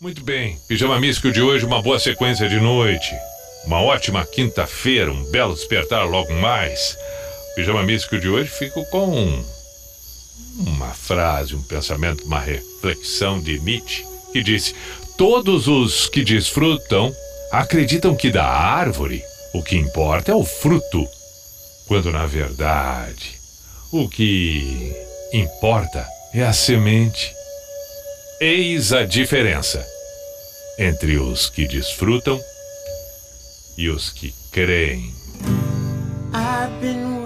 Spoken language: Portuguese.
Muito bem. Pijama Místico de hoje, uma boa sequência de noite. Uma ótima quinta-feira, um belo despertar logo mais. Pijama Místico de hoje fico com uma frase, um pensamento, uma reflexão de Nietzsche, que disse: Todos os que desfrutam acreditam que da árvore o que importa é o fruto, quando na verdade o que importa é a semente. Eis a diferença entre os que desfrutam e os que creem. I've been